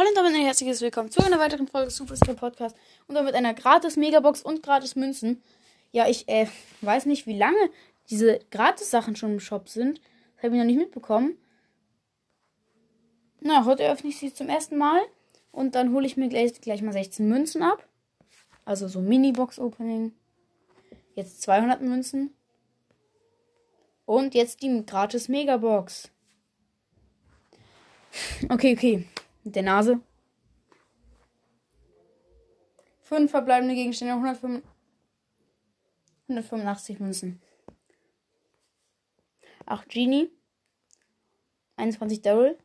Hallo und damit ein herzliches Willkommen zu einer weiteren Folge Superstar Podcast und damit einer gratis Megabox und gratis Münzen. Ja, ich äh, weiß nicht, wie lange diese gratis Sachen schon im Shop sind. Das habe ich noch nicht mitbekommen. Na, heute öffne ich sie zum ersten Mal und dann hole ich mir gleich, gleich mal 16 Münzen ab. Also so Mini-Box-Opening. Jetzt 200 Münzen. Und jetzt die gratis Megabox. Okay, okay. Mit der Nase. Fünf verbleibende Gegenstände, 105, 185 Münzen. 8 Genie. 21 Daryl.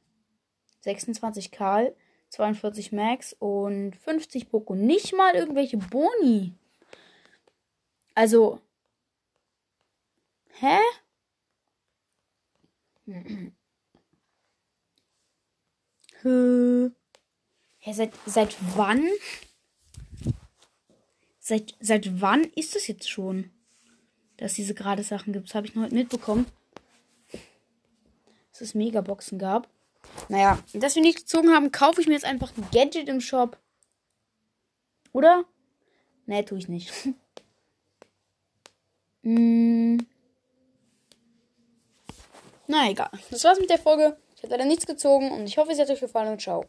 26 Karl. 42 Max und 50 Poco. Nicht mal irgendwelche Boni. Also. Hä? Hä? Seit, seit wann? Seit, seit wann ist das jetzt schon? Dass es diese gerade Sachen gibt. Das habe ich noch heute mitbekommen. Dass es Megaboxen gab. Naja, dass wir nicht gezogen haben, kaufe ich mir jetzt einfach ein Gadget im Shop. Oder? Nee, tue ich nicht. hm. Na egal. Das war's mit der Folge. Ich habe leider nichts gezogen und ich hoffe, es hat euch gefallen und ciao.